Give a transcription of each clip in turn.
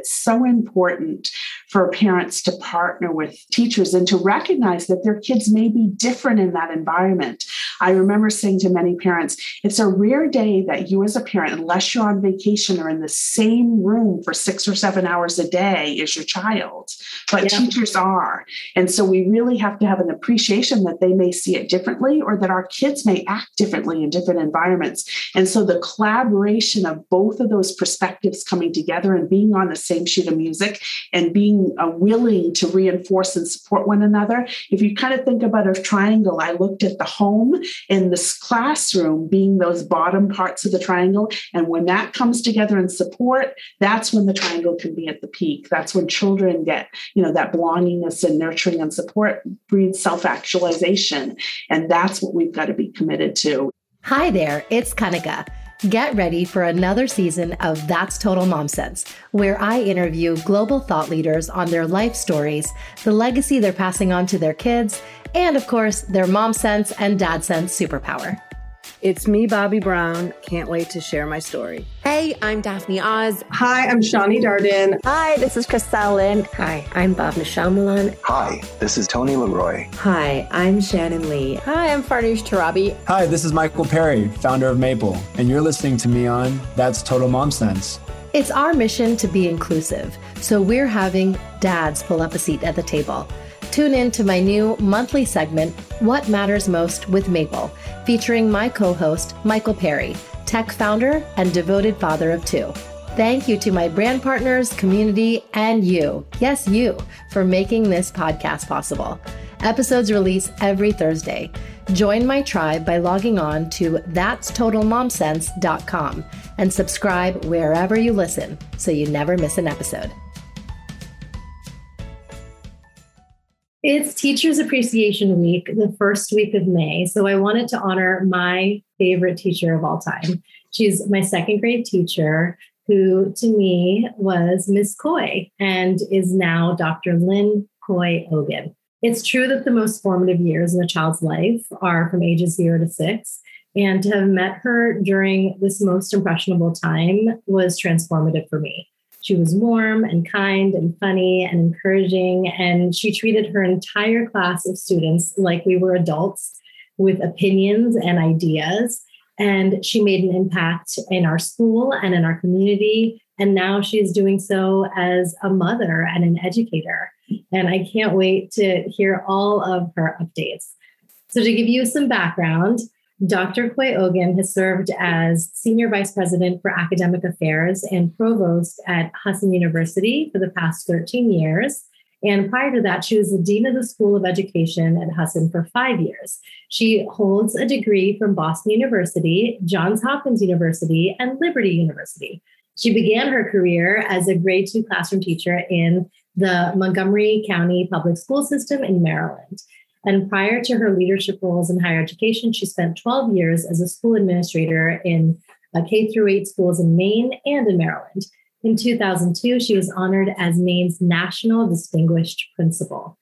it's so important for parents to partner with teachers and to recognize that their kids may be different in that environment. I remember saying to many parents, it's a rare day that you as a parent, unless you're on vacation, are in the same room for six or seven hours a day as your child. But yeah. teachers are. And so we really have to have an appreciation that they may see it differently or that our kids may act differently in different environments. And so the collaboration of both of those perspectives coming together and being on the same sheet of music and being uh, willing to reinforce and support one another. If you kind of think about a triangle, I looked at the home and this classroom being those bottom parts of the triangle. And when that comes together in support, that's when the triangle can be at the peak. That's when children get, you know, that belongingness and nurturing and support breeds self actualization. And that's what we've got to be committed to. Hi there, it's Kanika. Get ready for another season of That's Total Mom Sense, where I interview global thought leaders on their life stories, the legacy they're passing on to their kids, and of course, their mom sense and dad sense superpower. It's me, Bobbi Brown. Can't wait to share my story. Hey, I'm Daphne Oz. Hi, I'm Shawnee Darden. Hi, this is Crystal Lynn. Hi, I'm Bhavna Milan. Hi, this is Tony Leroy. Hi, I'm Shannon Lee. Hi, I'm Farnoosh Torabi. Hi, this is Michael Perry, founder of Maple, and you're listening to me on That's Total Mom Sense. It's our mission to be inclusive, so we're having dads pull up a seat at the table. Tune in to my new monthly segment, What Matters Most with Maple, featuring my co host, Michael Perry, tech founder and devoted father of two. Thank you to my brand partners, community, and you, yes, you, for making this podcast possible. Episodes release every Thursday. Join my tribe by logging on to that'stotalmomsense.com and subscribe wherever you listen so you never miss an episode. It's Teachers Appreciation Week, the first week of May. So I wanted to honor my favorite teacher of all time. She's my second grade teacher, who to me was Miss Coy and is now Dr. Lynne Coy Ogan. It's true that the most formative years in a child's life are from ages zero to six. And to have met her during this most impressionable time was transformative for me. She was warm and kind and funny and encouraging, and she treated her entire class of students like we were adults with opinions and ideas. And she made an impact in our school and in our community. And now she's doing so as a mother and an educator. And I can't wait to hear all of her updates. So, to give you some background, Dr. Coy Ogan has served as Senior Vice President for Academic Affairs and Provost at Husson University for the past 13 years. And prior to that, she was the Dean of the School of Education at Husson for five years. She holds a degree from Boston University, Johns Hopkins University, and Liberty University. She began her career as a grade two classroom teacher in the Montgomery County Public School System in Maryland. And prior to her leadership roles in higher education, she spent 12 years as a school administrator in uh, K through 8 schools in Maine and in Maryland. In 2002, she was honored as Maine's National Distinguished Principal.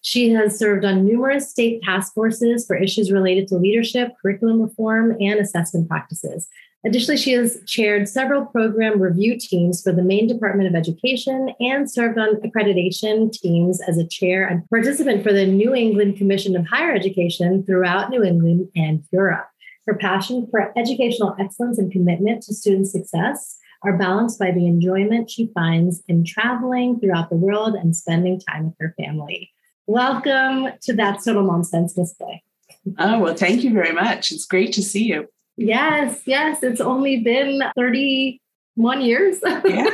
She has served on numerous state task forces for issues related to leadership, curriculum reform, and assessment practices. Additionally, she has chaired several program review teams for the Maine Department of Education and served on accreditation teams as a chair and participant for the New England Commission of Higher Education throughout New England and Europe. Her passion for educational excellence and commitment to student success are balanced by the enjoyment she finds in traveling throughout the world and spending time with her family. Welcome to That's Total Mom Sense, Coy. Oh, well, thank you very much. It's great to see you. Yes, yes. It's only been 31 years. Yeah.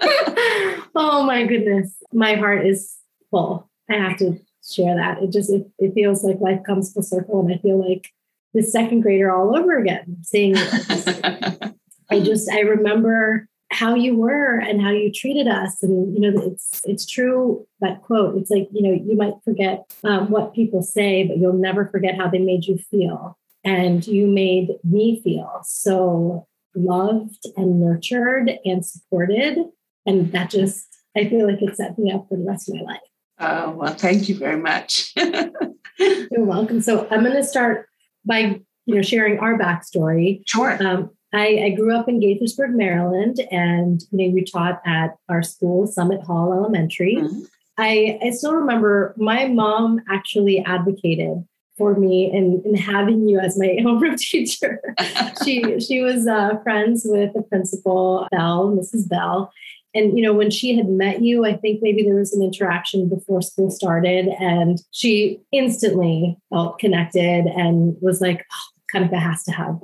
oh my goodness. My heart is full. I have to share that. It just it, it feels like life comes full circle and I feel like the second grader all over again seeing I just I remember how you were and how you treated us and you know it's it's true that quote it's like you know you might forget um, what people say but you'll never forget how they made you feel and you made me feel so loved and nurtured and supported. And that just, I feel like it set me up for the rest of my life. Oh, well, thank you very much. You're welcome. So I'm going to start by you know sharing our backstory. Sure. Um, I, I, grew up in Gaithersburg, Maryland, and you know, you taught at our school, Summit Hall Elementary. Mm-hmm. I, I still remember my mom actually advocated for me and, in having you as my homeroom teacher. she she was uh, friends with the principal, Bell, Mrs. Bell. And you know, when she had met you, I think maybe there was an interaction before school started, and she instantly felt connected and was like, oh, kind of has to have.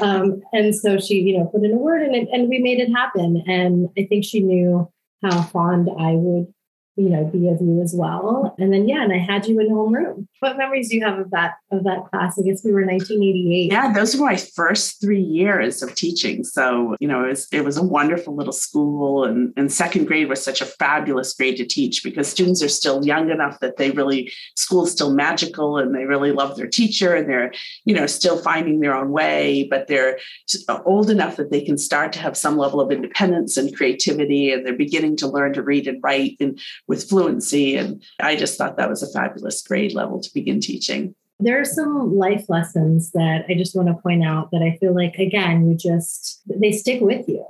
um, and so she, you know, put in a word and it, and we made it happen. And I think she knew how fond I would you know, be of you as well. And then yeah, and I had you in homeroom. What memories do you have of that of that class? I guess we were 1988. Yeah, those were my first three years of teaching. So, you know, it was it was a wonderful little school and, and second grade was such a fabulous grade to teach because students are still young enough that they really school's still magical and they really love their teacher and they're, you know, still finding their own way, but they're uh, old enough that they can start to have some level of independence and creativity and they're beginning to learn to read and write and with fluency. And I just thought that was a fabulous grade level to begin teaching. There are some life lessons that I just want to point out that I feel like, again, you just, they stick with you.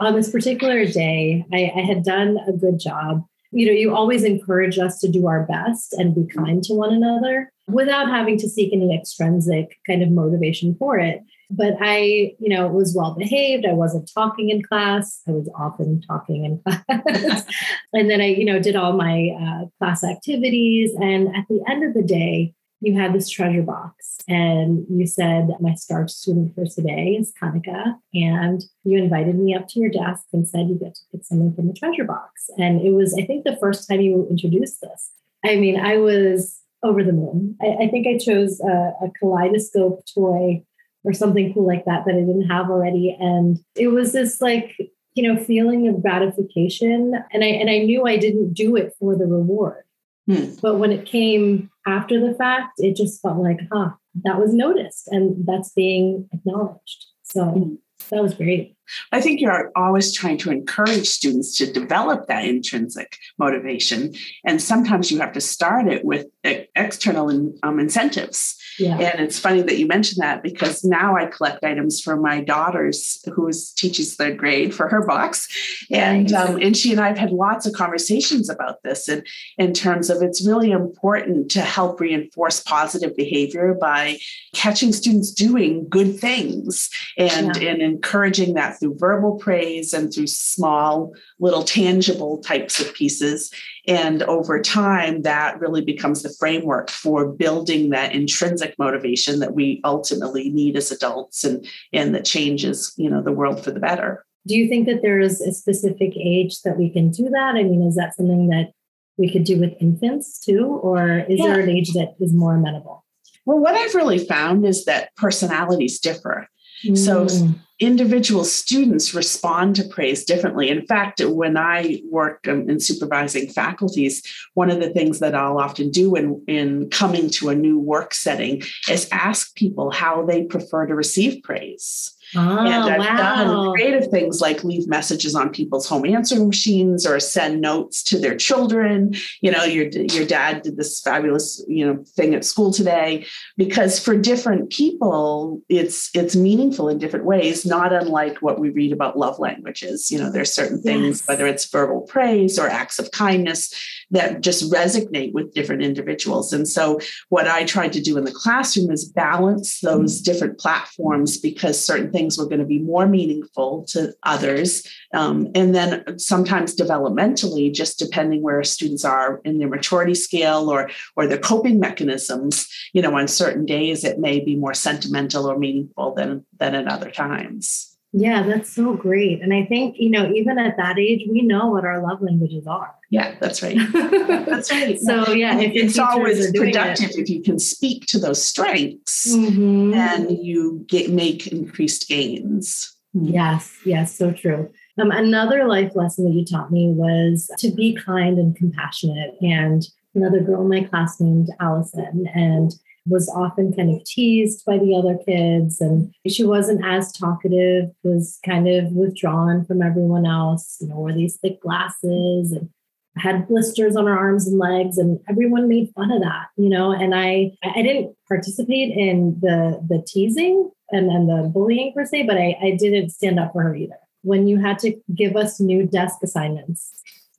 On this particular day, I, I had done a good job. You know, you always encourage us to do our best and be kind to one another without having to seek any extrinsic kind of motivation for it. But I, you know, was well behaved. I wasn't talking in class. I was often talking in class. and then I, you know, did all my uh, class activities. And at the end of the day, you had this treasure box and you said, My star student for today is Kanika. And you invited me up to your desk and said, You get to pick something from the treasure box. And it was, I think, the first time you introduced this. I mean, I was over the moon. I, I think I chose a, a kaleidoscope toy or something cool like that that I didn't have already. And it was this like, you know, feeling of gratification. And I and I knew I didn't do it for the reward. Hmm. But when it came after the fact, it just felt like, huh, that was noticed and that's being acknowledged. So hmm. that was great. I think you're always trying to encourage students to develop that intrinsic motivation. And sometimes you have to start it with external um, incentives. Yeah. And it's funny that you mentioned that because now I collect items for my daughter's who teaches third grade for her box. And nice. um, and she and I have had lots of conversations about this and in terms of it's really important to help reinforce positive behavior by catching students doing good things and, yeah. and encouraging that through verbal praise and through small, little tangible types of pieces. And over time, that really becomes the framework for building that intrinsic motivation that we ultimately need as adults and, and that changes, you know, the world for the better. Do you think that there is a specific age that we can do that? I mean, is that something that we could do with infants too? Or is yeah. there an age that is more amenable? Well, what I've really found is that personalities differ. Mm. So individual students respond to praise differently. In fact, when I work um, in supervising faculties, one of the things that I'll often do in, in coming to a new work setting is ask people how they prefer to receive praise. Oh, and ah, I've wow. done creative things like leave messages on people's home answering machines or send notes to their children. You know, your your dad did this fabulous you know thing at school today because for different people, it's it's meaningful in different ways. Not unlike what we read about love languages. You know, there's certain things, yes. whether it's verbal praise or acts of kindness, that just resonate with different individuals. And so, what I tried to do in the classroom is balance those different platforms because certain things were going to be more meaningful to others. Um, and then sometimes developmentally, just depending where students are in their maturity scale or, or their coping mechanisms, you know, on certain days, it may be more sentimental or meaningful than, than at other times. Yeah, that's so great. And I think, you know, even at that age, we know what our love languages are. Yeah, that's right. that's right. so, yeah, if it's always productive it. if you can speak to those strengths mm-hmm. and you get make increased gains. Yes, yes, so true. Um, another life lesson that you taught me was to be kind and compassionate. And another girl in my class named Allison, and was often kind of teased by the other kids and she wasn't as talkative was kind of withdrawn from everyone else you know wore these thick glasses and had blisters on her arms and legs and everyone made fun of that you know and i i didn't participate in the the teasing and, and the bullying per se but I, I didn't stand up for her either when you had to give us new desk assignments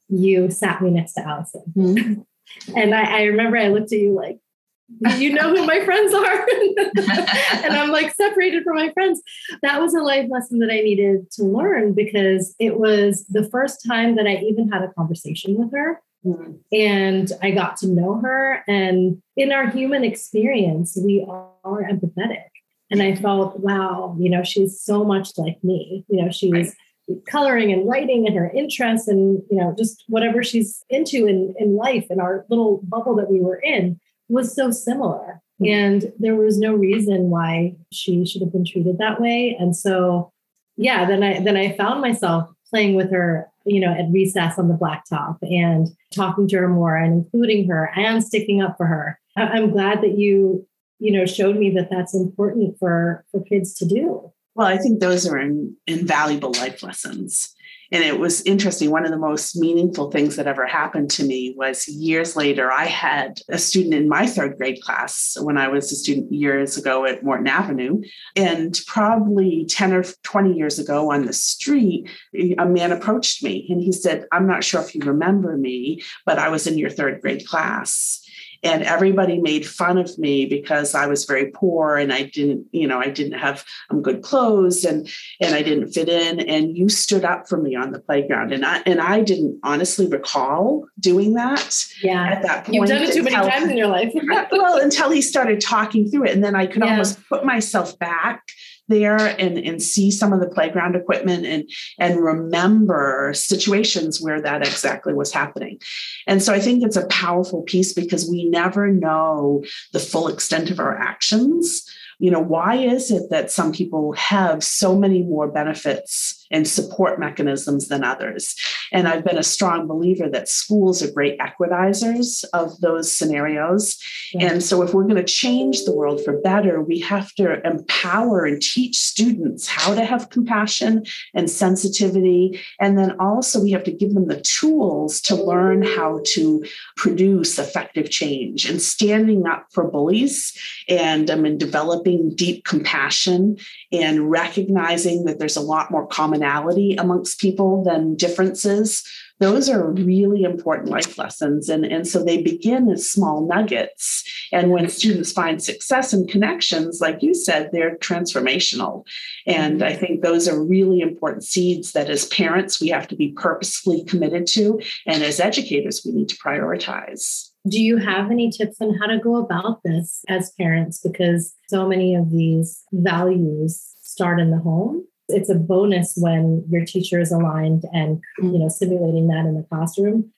you sat me next to allison mm-hmm. and I, I remember i looked at you like you know who my friends are. And i'm like separated from my friends. That was a life lesson that i needed to learn because it was the first time that i even had a conversation with her. Mm-hmm. and i got to know her. And in our human experience we are empathetic. And i felt wow you know she's so much like me. You know she's right. coloring and writing and her interests and you know just whatever she's into in, in life in our little bubble that we were in was so similar. Mm-hmm. And there was no reason why she should have been treated that way. And so, yeah, then I then I found myself playing with her, you know, at recess on the blacktop and talking to her more and including her and sticking up for her. I'm glad that you, you know, showed me that that's important for for kids to do. Well, I think those are in, invaluable life lessons. And it was interesting. One of the most meaningful things that ever happened to me was years later, I had a student in my third grade class when I was a student years ago at Morton Avenue. And probably 10 or 20 years ago on the street, a man approached me and he said, I'm not sure if you remember me, but I was in your third grade class and everybody made fun of me because I was very poor and I didn't, you know, I didn't have um, good clothes and and I didn't fit in. And you stood up for me on the playground, and I and I didn't honestly recall doing that. Yeah, at that point, you've done it too many times in your life. well, until he started talking through it, and then I could yeah. almost put myself back there and, and see some of the playground equipment and, and remember situations where that exactly was happening. And so I think it's a powerful piece because we never know the full extent of our actions you know why is it that some people have so many more benefits and support mechanisms than others. And i've been a strong believer that schools are great equitizers of those scenarios. Yeah. and so if we're going to change the world for better we have to empower and teach students how to have compassion and sensitivity. And then also we have to give them the tools to learn how to produce effective change. And standing up for bullies and um, and developing deep compassion and recognizing that there's a lot more commonality amongst people than differences those are really important life lessons. And, and so they begin as small nuggets. And when students find success and connections like you said they're transformational. And i think those are really important seeds that as parents we have to be purposefully committed to. And as educators we need to prioritize. Do you have any tips on how to go about this as parents? Because so many of these values start in the home. It's a bonus when your teacher is aligned and you know simulating that in the classroom.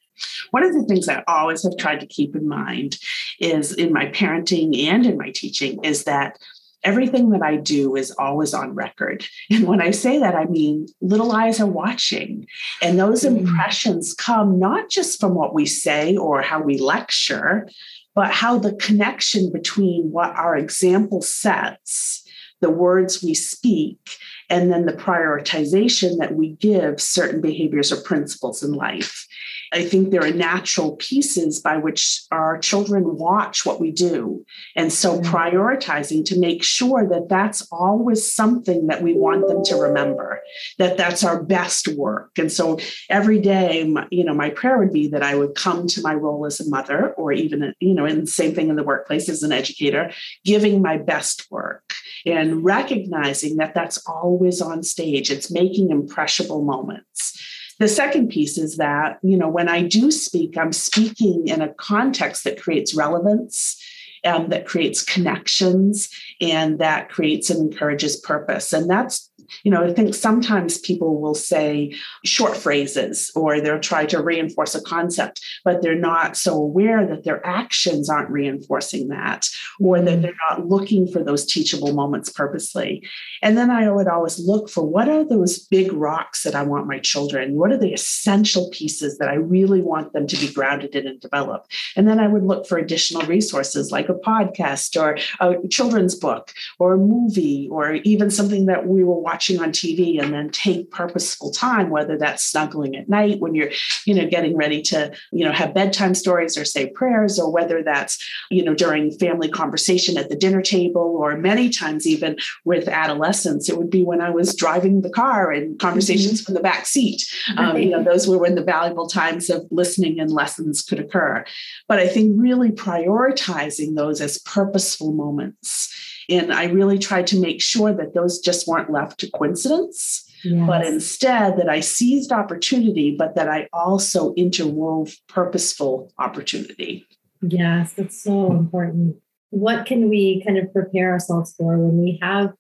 One of the things I always have tried to keep in mind is in my parenting and in my teaching is that everything that I do is always on record. And when I say that, I mean little eyes are watching. And those mm. impressions come not just from what we say or how we lecture, but how the connection between what our example sets, the words we speak, and then the prioritization that we give certain behaviors or principles in life. I think there are natural pieces by which our children watch what we do. And so mm-hmm. prioritizing to make sure that that's always something that we want them to remember, that that's our best work. And so every day, you know, my prayer would be that I would come to my role as a mother or even, you know, in the same thing in the workplace as an educator, giving my best work and recognizing that that's always on stage. It's making impressionable moments. The second piece is that, you know, when I do speak, I'm speaking in a context that creates relevance um, that creates connections and that creates and encourages purpose. And that's you know, I think sometimes people will say short phrases or they'll try to reinforce a concept, but they're not so aware that their actions aren't reinforcing that or that mm-hmm. they're not looking for those teachable moments purposely. And then I would always look for what are those big rocks that I want my children? What are the essential pieces that I really want them to be grounded in and develop? And then I would look for additional resources like a podcast or a children's book or a movie or even something that we will watch watching on TV and then take purposeful time, whether that's snuggling at night when you're, you know, getting ready to, you know, have bedtime stories or say prayers, or whether that's, you know, during family conversation at the dinner table, or many times even with adolescents, it would be when I was driving the car and conversations mm-hmm. from the back seat. Um, you know, those were when the valuable times of listening and lessons could occur. But I think really prioritizing those as purposeful moments. And I really tried to make sure that those just weren't left to coincidence. Yes. But instead, that I seized opportunity, but that I also interwove purposeful opportunity. Yes, that's so important. What can we kind of prepare ourselves for when we have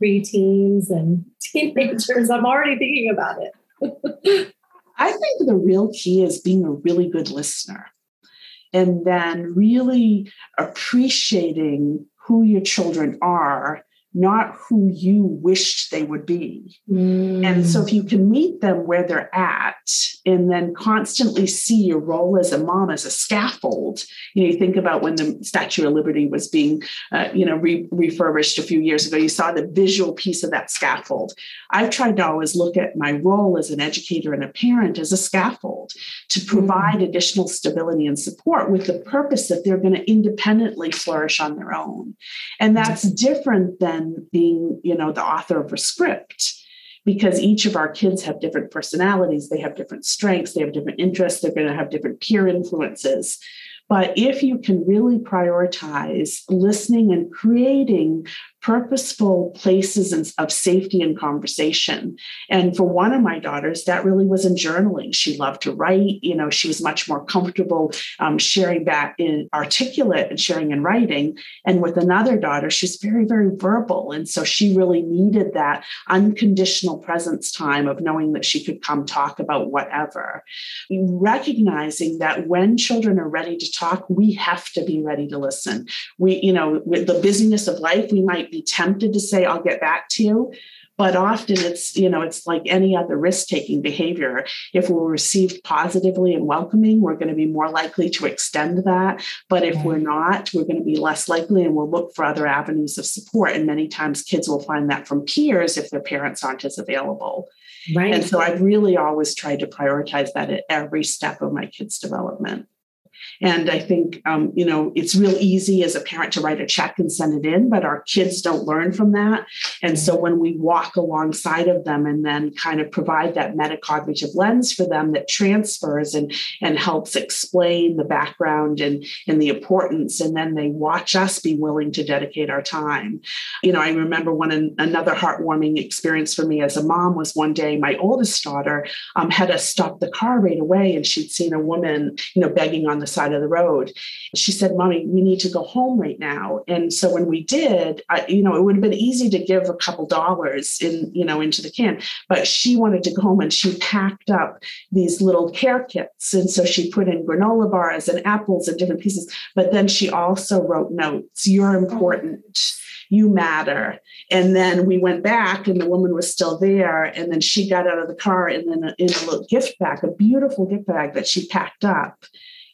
preteens and teenagers? I'm already thinking about it. I think the real key is being a really good listener and then really appreciating who your children are not who you wished they would be. Mm. And so, if you can meet them where they're at and then constantly see your role as a mom as a scaffold, you know, you think about when the Statue of Liberty was being, uh, you know, re- refurbished a few years ago, you saw the visual piece of that scaffold. I've tried to always look at my role as an educator and a parent as a scaffold to mm. provide mm. additional stability and support with the purpose that they're going to independently flourish on their own. And that's different than than being, you know, the author of a script because each of our kids have different personalities, they have different strengths, they have different interests, they're going to have different peer influences. But if you can really prioritize listening and creating purposeful places of safety and conversation. And for one of my daughters, that really was in journaling. She loved to write. You know, she was much more comfortable um, sharing that in articulate and sharing in writing. And with another daughter, she's very, very verbal. And so she really needed that unconditional presence time of knowing that she could come talk about whatever. Recognizing that when children are ready to talk, we have to be ready to listen. We, you know, with the busyness of life, we might be tempted to say, I'll get back to you. But often it's, you know, it's like any other risk taking behavior. If we're received positively and welcoming, we're going to be more likely to extend that. But if we're not, we're going to be less likely and we'll look for other avenues of support. And many times kids will find that from peers if their parents aren't as available. Right. And so I've really always tried to prioritize that at every step of my kids' development. And I think, um, you know, it's real easy as a parent to write a check and send it in, but our kids don't learn from that. And so when we walk alongside of them and then kind of provide that metacognitive lens for them that transfers and, and helps explain the background and, and the importance, and then they watch us be willing to dedicate our time. You know, I remember one another heartwarming experience for me as a mom was one day my oldest daughter um, had us stop the car right away and she'd seen a woman, you know, begging on the side of the road. She said, Mommy, we need to go home right now. And so when we did, I, you know, it would have been easy to give a couple dollars in, you know, into the can, but she wanted to go home and she packed up these little care kits. And so she put in granola bars and apples and different pieces. But then she also wrote notes. You're oh. important you matter. And then we went back, and the woman was still there. And then she got out of the car, and then in a little gift bag, a beautiful gift bag that she packed up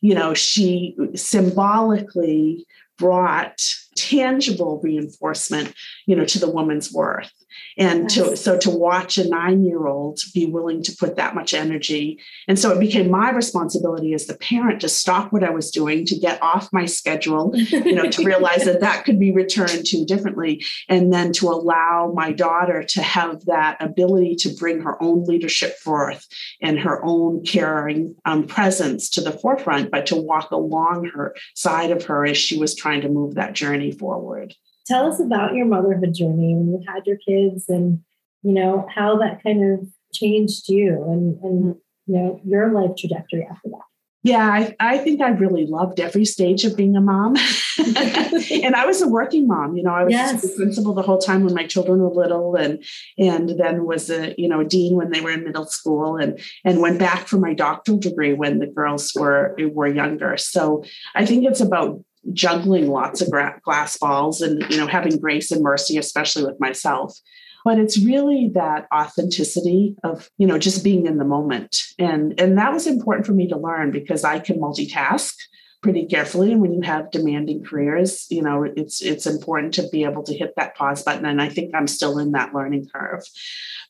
you know, she symbolically brought tangible reinforcement, you know, to the woman's worth. And yes. to so to watch a nine year old be willing to put that much energy. And so it became my responsibility as the parent to stop what i was doing to get off my schedule you know to realize that that could be returned to differently. And then to allow my daughter to have that ability to bring her own leadership forth and her own caring um, presence to the forefront but to walk along her side of her as she was trying to move that journey forward tell us about your motherhood journey when you had your kids and you know how that kind of changed you and and mm-hmm. you know your life trajectory after that yeah, I, I think I really loved every stage of being a mom. and I was a working mom. You know, I was yes. the principal the whole time when my children were little and and then was a, you know, a dean when they were in middle school and and went back for my doctoral degree when the girls were were younger. So I think it's about juggling lots of glass balls and you know having grace and mercy especially with myself. But it's really that authenticity of you know just being in the moment. And and that was important for me to learn because i can multitask pretty carefully. And when you have demanding careers, you know, it's it's important to be able to hit that pause button. And I think I'm still in that learning curve.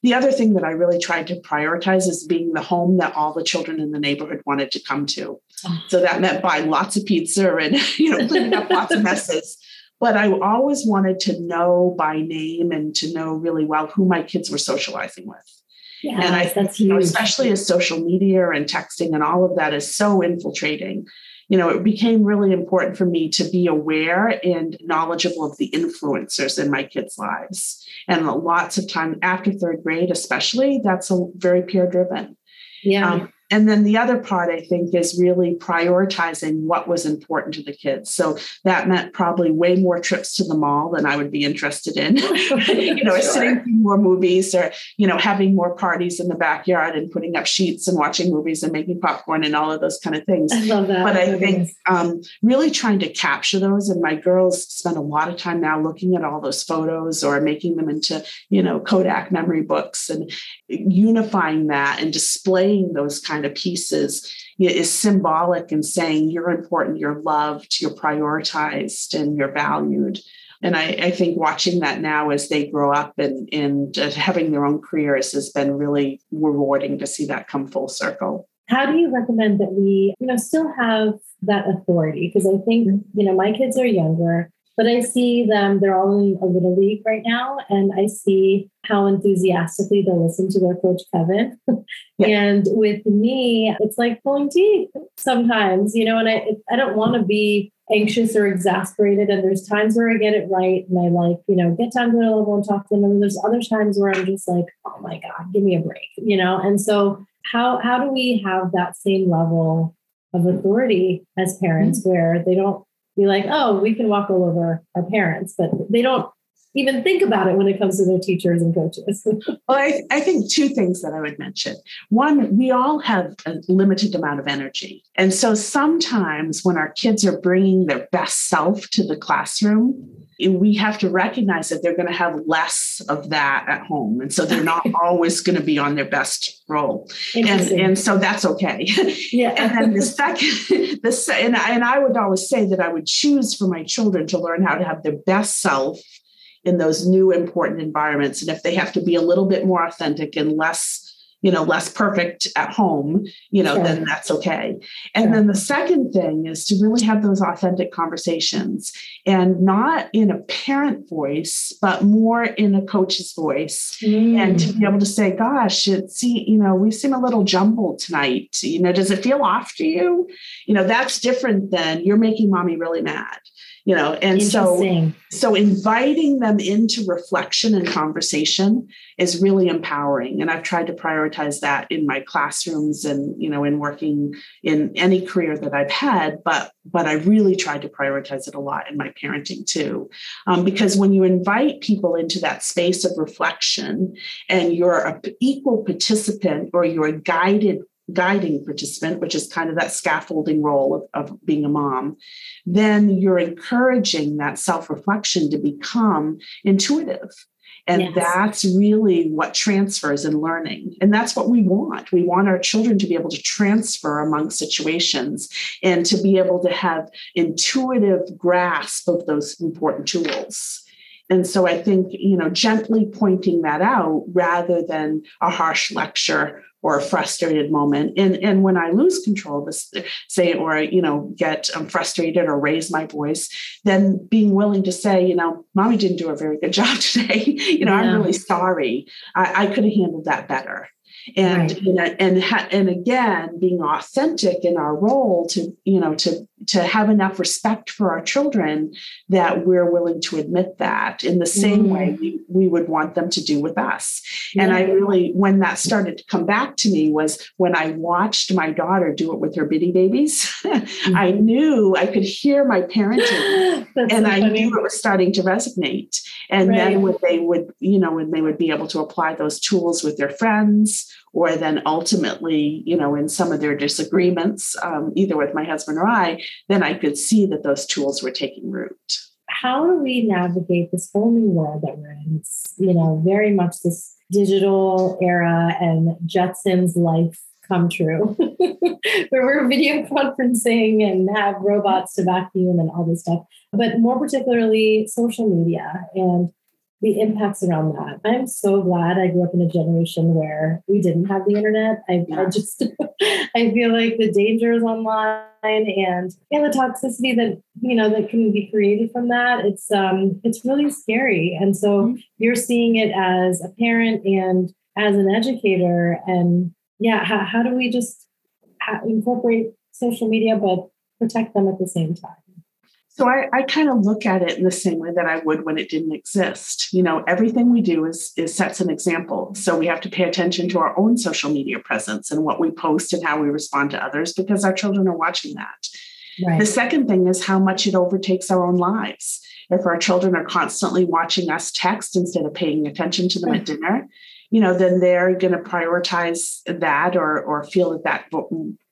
The other thing that I really tried to prioritize is being the home that all the children in the neighborhood wanted to come to. Oh. So that meant buying lots of pizza and you know cleaning up lots of messes. But I always wanted to know by name and to know really well who my kids were socializing with. Yes, and I think, you know, especially as social media and texting and all of that is so infiltrating, you know, it became really important for me to be aware and knowledgeable of the influencers in my kids' lives. And lots of time after third grade, especially, that's a very peer driven. Yeah. Um, and then the other part i think is really prioritizing what was important to the kids. So that meant probably way more trips to the mall than i would be interested in. You know sure. sitting through more movies or you know having more parties in the backyard and putting up sheets and watching movies and making popcorn and all of those kind of things. I love that. But i think um, really trying to capture those and my girls spend a lot of time now looking at all those photos or making them into you know kodak memory books and unifying that and displaying those kind kind of pieces is symbolic in saying you're important, you're loved, you're prioritized, and you're valued. And I, I think watching that now as they grow up and, and uh, having their own careers has been really rewarding to see that come full circle. How do you recommend that we, you know, still have that authority? Because I think, you know, my kids are younger but I see them, they're all in a little league right now, and I see how enthusiastically they listen to their coach, Kevin. Yeah. and with me, it's like pulling teeth sometimes, you know, and I, I don't want to be anxious or exasperated. And there's times where I get it right and I like, you know, get down to the level and talk to them. And there's other times where I'm just like, oh my God, give me a break, you know? And so how how do we have that same level of authority as parents mm-hmm. where they don't be like, oh, we can walk all over our parents, but they don't even think about it when it comes to their teachers and coaches. well, I, I think two things that I would mention. One, we all have a limited amount of energy. And so sometimes when our kids are bringing their best self to the classroom, we have to recognize that they're going to have less of that at home. And so they're not always going to be on their best role. And, and so that's okay. Yeah. and then the second, the, and, and I would always say that I would choose for my children to learn how to have their best self in those new important environments. And if they have to be a little bit more authentic and less you know less perfect at home you know then that's okay. And then the second thing is to really have those authentic conversations and not in a parent voice but more in a coach's voice mm. and to be able to say gosh it see you know we seem a little jumbled tonight. You know does it feel off to you? You know that's different than you're making mommy really mad you know and so so inviting them into reflection and conversation is really empowering. And i've tried to prioritize that in my classrooms and you know in working in any career that i've had but but i really tried to prioritize it a lot in my parenting too. Um, because when you invite people into that space of reflection and you're an equal participant or you're a guided guiding participant, which is kind of that scaffolding role of, of being a mom, then you're encouraging that self reflection to become intuitive. And yes. that's really what transfers in learning. And that's what we want. We want our children to be able to transfer among situations and to be able to have intuitive grasp of those important tools. And so I think, you know, gently pointing that out rather than a harsh lecture or a frustrated moment. And, and when I lose control, this say, or, you know, get um, frustrated or raise my voice, then being willing to say, you know, mommy didn't do a very good job today. you know, yeah. I'm really sorry. I, I could have handled that better and right. you know, and ha- and again being authentic in our role to you know to to have enough respect for our children that we're willing to admit that in the same mm. way we, we would want them to do with us yeah. and i really when that started to come back to me was when i watched my daughter do it with her bitty babies mm-hmm. i knew i could hear my parenting and so i knew it was starting to resonate and right. then when they would you know when they would be able to apply those tools with their friends or then ultimately, you know, in some of their disagreements, um, either with my husband or I, then I could see that those tools were taking root. How do we navigate this whole new world that we're in? It's, you know, very much this digital era and Jetsons life come true, where we're video conferencing and have robots to vacuum and all this stuff, but more particularly social media and the impacts around that. I'm so glad I grew up in a generation where we didn't have the internet. I, yeah. I just I feel like the dangers online and and the toxicity that you know that can be created from that. It's um it's really scary. And so mm-hmm. you're seeing it as a parent and as an educator. And yeah, how, how do we just incorporate social media but protect them at the same time? So I, I kind of look at it in the same way that I would when it didn't exist. You know, everything we do is, is sets an example. So we have to pay attention to our own social media presence and what we post and how we respond to others because our children are watching that. Right. The second thing is how much it overtakes our own lives. If our children are constantly watching us text instead of paying attention to them right. at dinner, you know, then they're going to prioritize that or or feel that that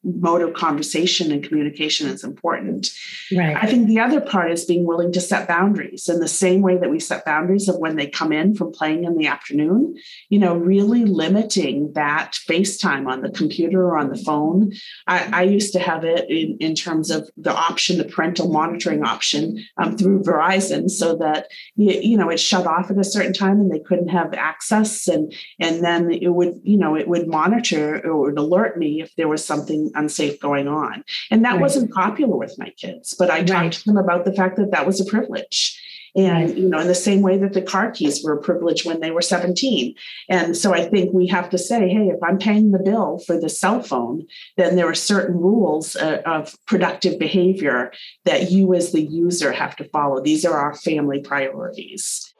mode of conversation and communication is important. Right. I think the other part is being willing to set boundaries in the same way that we set boundaries of when they come in from playing in the afternoon, you know, really limiting that face time on the computer or on the phone. I, I used to have it in, in terms of the option, the parental monitoring option um, through Verizon so that, you, you know, it shut off at a certain time and they couldn't have access. And, and then it would, you know, it would monitor or would alert me if there was something unsafe going on. And that right. wasn't popular with my kids, but I right. talked to them about the fact that that was a privilege. And, you know, in the same way that the car keys were a privilege when they were 17. And so I think we have to say, hey, if I'm paying the bill for the cell phone, then there are certain rules uh, of productive behavior that you as the user have to follow. These are our family priorities.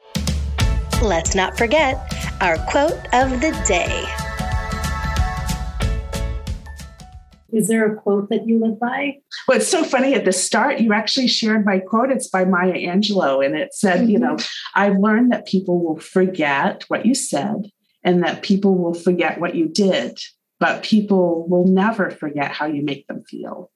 Let's not forget our quote of the day. Is there a quote that you live by? Well, it's so funny. At the start, you actually shared my quote. It's by Maya Angelou. And it said, mm-hmm. you know, mm-hmm. I've learned that people will forget what you said and that people will forget what you did, but people will never forget how you make them feel.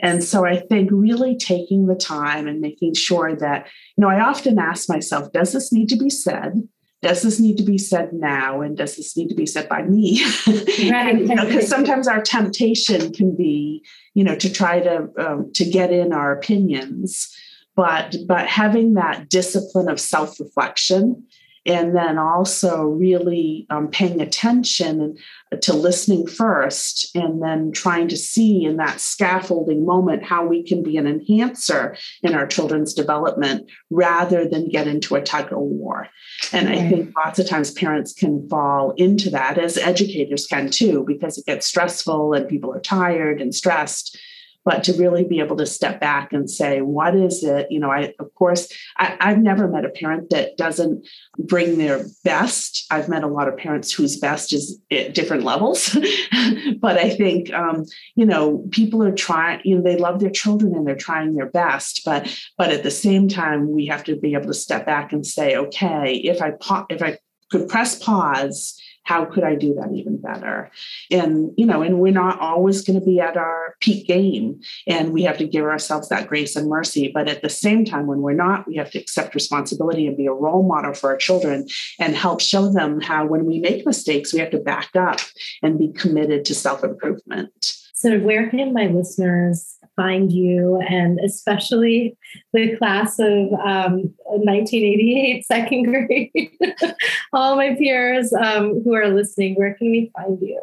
And so I think really taking the time and making sure that, you know, I often ask myself, does this need to be said? Does this need to be said now? And does this need to be said by me? Right. Because you know, sometimes our temptation can be you know to try to um, to get in our opinions. But but having that discipline of self-reflection and then also really um, paying attention to listening first and then trying to see in that scaffolding moment how we can be an enhancer in our children's development rather than get into a tug of war. And i think lots of times parents can fall into that as educators can too because it gets stressful and people are tired and stressed but to really be able to step back and say, what is it? You know, I, of course, I, have never met a parent that doesn't bring their best. I've met a lot of parents whose best is at different levels. but I think, um, you know, people are trying, you know, they love their children and they're trying their best. But, but at the same time, we have to be able to step back and say, okay, if I, pa- if I could press pause how could I do that even better? And, you know, and we're not always going to be at our peak game and we have to give ourselves that grace and mercy. But at the same time, when we're not, we have to accept responsibility and be a role model for our children and help show them how when we make mistakes, we have to back up and be committed to self improvement. So, where can my listeners find you, and especially the class of um, 1988 second grade, all my peers um, who are listening, where can we find you?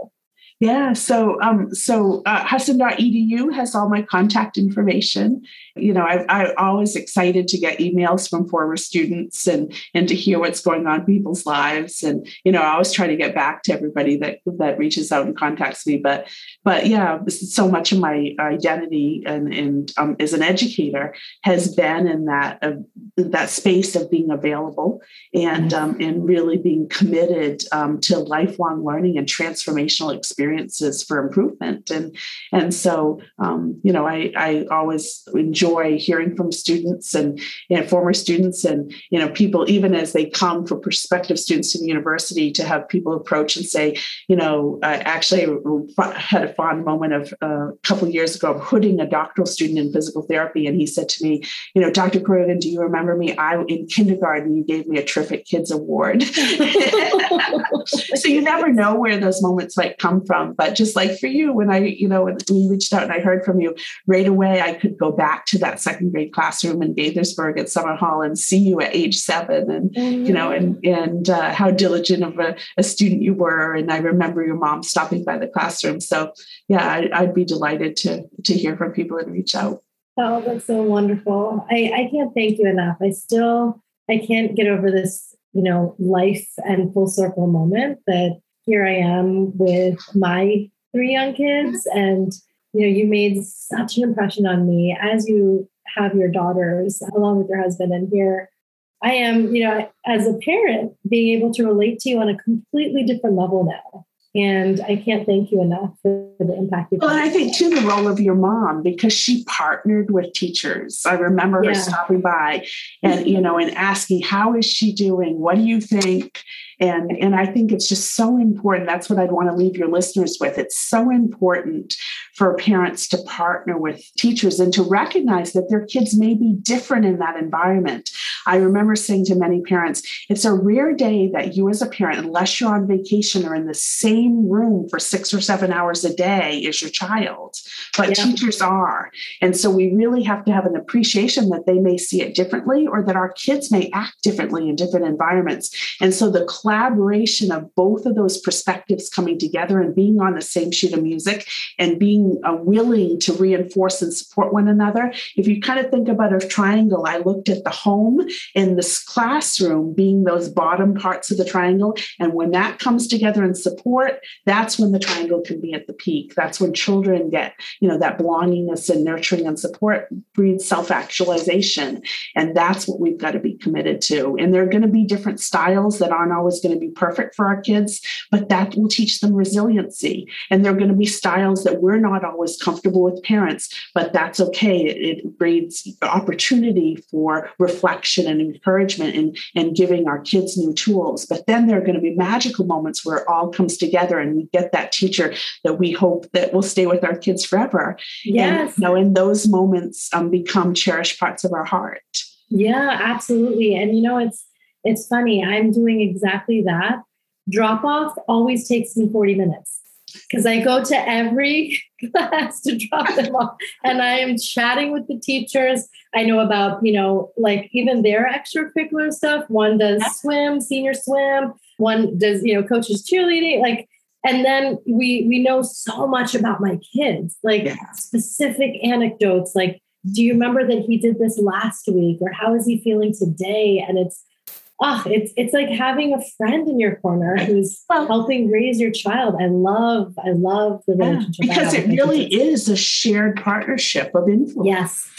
Yeah, so um, so uh, has all my contact information. You know, I, I'm always excited to get emails from former students and and to hear what's going on in people's lives. And you know, I always try to get back to everybody that that reaches out and contacts me. But but yeah, so much of my identity and and um, as an educator has been in that uh, that space of being available and um, and really being committed um, to lifelong learning and transformational experience experiences for improvement. And and so um, you know, I I always enjoy hearing from students and, and former students and you know people even as they come for prospective students to the university to have people approach and say, you know, I actually had a fond moment of uh, a couple of years ago of hooding a doctoral student in physical therapy, and he said to me, you know, Dr. Coy Ogan, do you remember me? I in kindergarten you gave me a terrific kids award. so you never know where those moments might come from from. But just like for you, when I, you know, when we reached out and I heard from you right away, I could go back to that second grade classroom in Gaithersburg at Summit Hall and see you at age seven and, mm-hmm. you know, and, and uh, how diligent of a, a, student you were. And I remember your mom stopping by the classroom. So yeah, I, I'd be delighted to, to hear from people and reach out. Oh, that's so wonderful. I, I can't thank you enough. I still, I can't get over this, you know, life and full circle moment that here I am with my three young kids. And, you know, you made such an impression on me as you have your daughters along with your husband. And here I am, you know, as a parent, being able to relate to you on a completely different level now. And I can't thank you enough for the impact you've Well, and I think too the role of your mom because she partnered with teachers. I remember yeah. her stopping by and you know and asking, how is she doing? What do you think? And, and I think it's just so important. That's what I'd want to leave your listeners with. It's so important for parents to partner with teachers and to recognize that their kids may be different in that environment. I remember saying to many parents, it's a rare day that you, as a parent, unless you're on vacation, are in the same room for six or seven hours a day as your child. But yeah. teachers are. And so we really have to have an appreciation that they may see it differently or that our kids may act differently in different environments. And so the collaboration of both of those perspectives coming together and being on the same sheet of music and being uh, willing to reinforce and support one another. If you kind of think about a triangle, I looked at the home and this classroom being those bottom parts of the triangle. And when that comes together in support, that's when the triangle can be at the peak. That's when children get, you know, that belongingness and nurturing and support breeds self actualization. And that's what we've got to be committed to. And there are going to be different styles that aren't always going to be perfect for our kids, but that will teach them resiliency. And there are going to be styles that we're not always comfortable with parents, but that's okay. It, it breeds opportunity for reflection and encouragement and, and giving our kids new tools. But then there are going to be magical moments where it all comes together and we get that teacher that we hope that will stay with our kids forever. Yes. And, you know, and those moments um, become cherished parts of our heart. Yeah, absolutely. And you know, it's it's funny, I'm doing exactly that. Drop off always takes me 40 minutes because I go to every class to drop them off and I am chatting with the teachers. I know about, you know, like even their extracurricular stuff. One does swim, senior swim, one does, you know, coaches cheerleading, like and then we we know so much about my kids, like yeah. specific anecdotes like do you remember that he did this last week or how is he feeling today and it's oh, it's it's like having a friend in your corner who's well, helping raise your child. I love, I love the relationship. Yeah, because it really is a shared partnership of influence. Yes.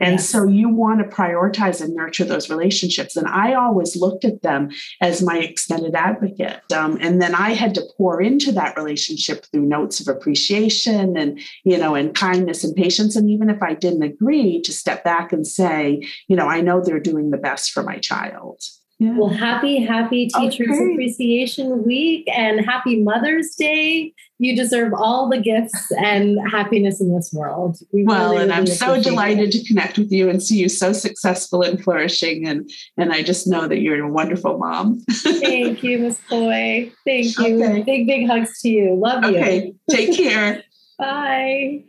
And yes. so you want to prioritize and nurture those relationships. And I always looked at them as my extended advocate. Um, and then I had to pour into that relationship through notes of appreciation and, you know, and kindness and patience. And even if I didn't agree, to step back and say, you know, I know they're doing the best for my child. Yeah. Well, happy, happy Teachers okay. Appreciation Week and happy Mother's Day. You deserve all the gifts and happiness in this world. We well, really, and I'm so delighted it. to connect with you and see you so successful and flourishing. And, and I just know that you're a wonderful mom. Thank you, Miss Coy. Thank you. Okay. Big, big hugs to you. Love you. Okay. Take care. Bye.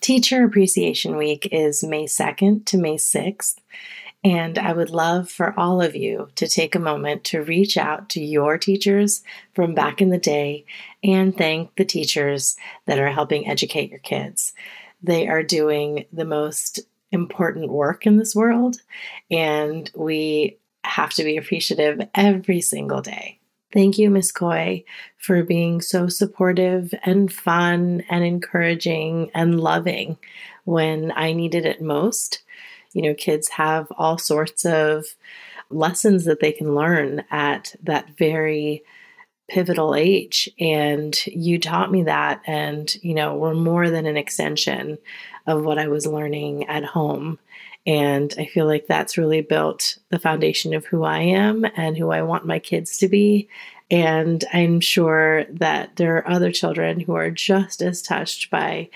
Teacher Appreciation Week is May 2nd to May 6th. And I would love for all of you to take a moment to reach out to your teachers from back in the day and thank the teachers that are helping educate your kids. They are doing the most important work in this world, and we have to be appreciative every single day. Thank you, Miss Coy, for being so supportive and fun and encouraging and loving when I needed it most you know, kids have all sorts of lessons that they can learn at that very pivotal age. And you taught me that, and, you know, were more than an extension of what I was learning at home. And I feel like that's really built the foundation of who I am and who I want my kids to be. And I'm sure that there are other children who are just as touched by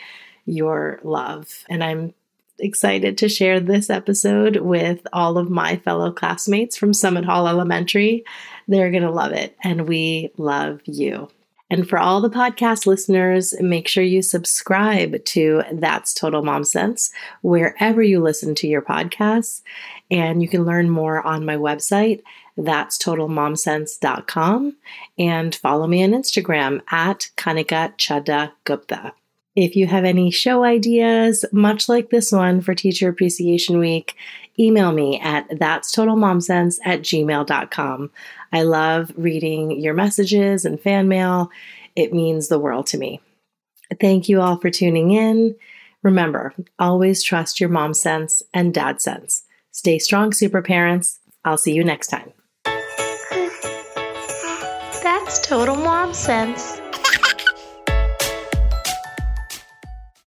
your love. And I'm excited to share this episode with all of my fellow classmates from Summit Hall Elementary. They're going to love it, and we love you. And for all the podcast listeners, make sure you subscribe to That's Total Mom Sense wherever you listen to your podcasts. And you can learn more on my website, that's totalmomsense.com, and follow me on Instagram at Kanika Chadda Gupta. If you have any show ideas, much like this one for Teacher Appreciation Week, email me at that's totalmomsense at gmail.com. I love reading your messages and fan mail. It means the world to me. Thank you all for tuning in. Remember, always trust your mom sense and dad sense. Stay strong, super parents. I'll see you next time. That's total mom sense.